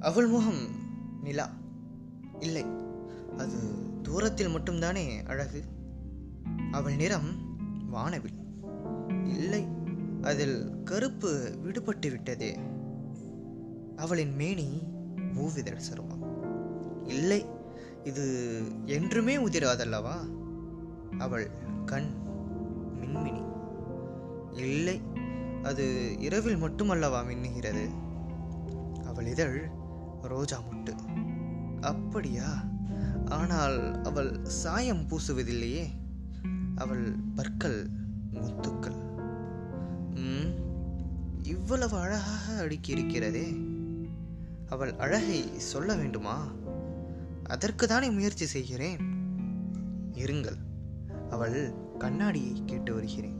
அவள் முகம் நிலா. இல்லை அது தூரத்தில் மட்டும்தானே அழகு. அவள் நிறம் வானவில். இல்லை அதில் கருப்பு விடுபட்டு விட்டதே. அவளின் மேனி பூவிதழ் சருமம். இல்லை இது என்றுமே உதிராதல்லவா? அவள் கண் மின்மினி. இல்லை அது இரவில் மட்டுமல்லவா மின்னுகிறது? அவள் இதழ் ரோஜா முட்டு அப்படியா? ஆனால் அவள் சாயம் பூசுவதில்லையே. அவள் பற்கள் முத்துக்கள். ம், இவ்வளவு அழகாக அடுக்கி இருக்கிறதே அவள் அழகை சொல்ல வேண்டுமா? அதற்கு தானே முயற்சி செய்கிறேன். இருங்கள் அவள் கண்ணாடியை கேட்டு வருகிறேன்.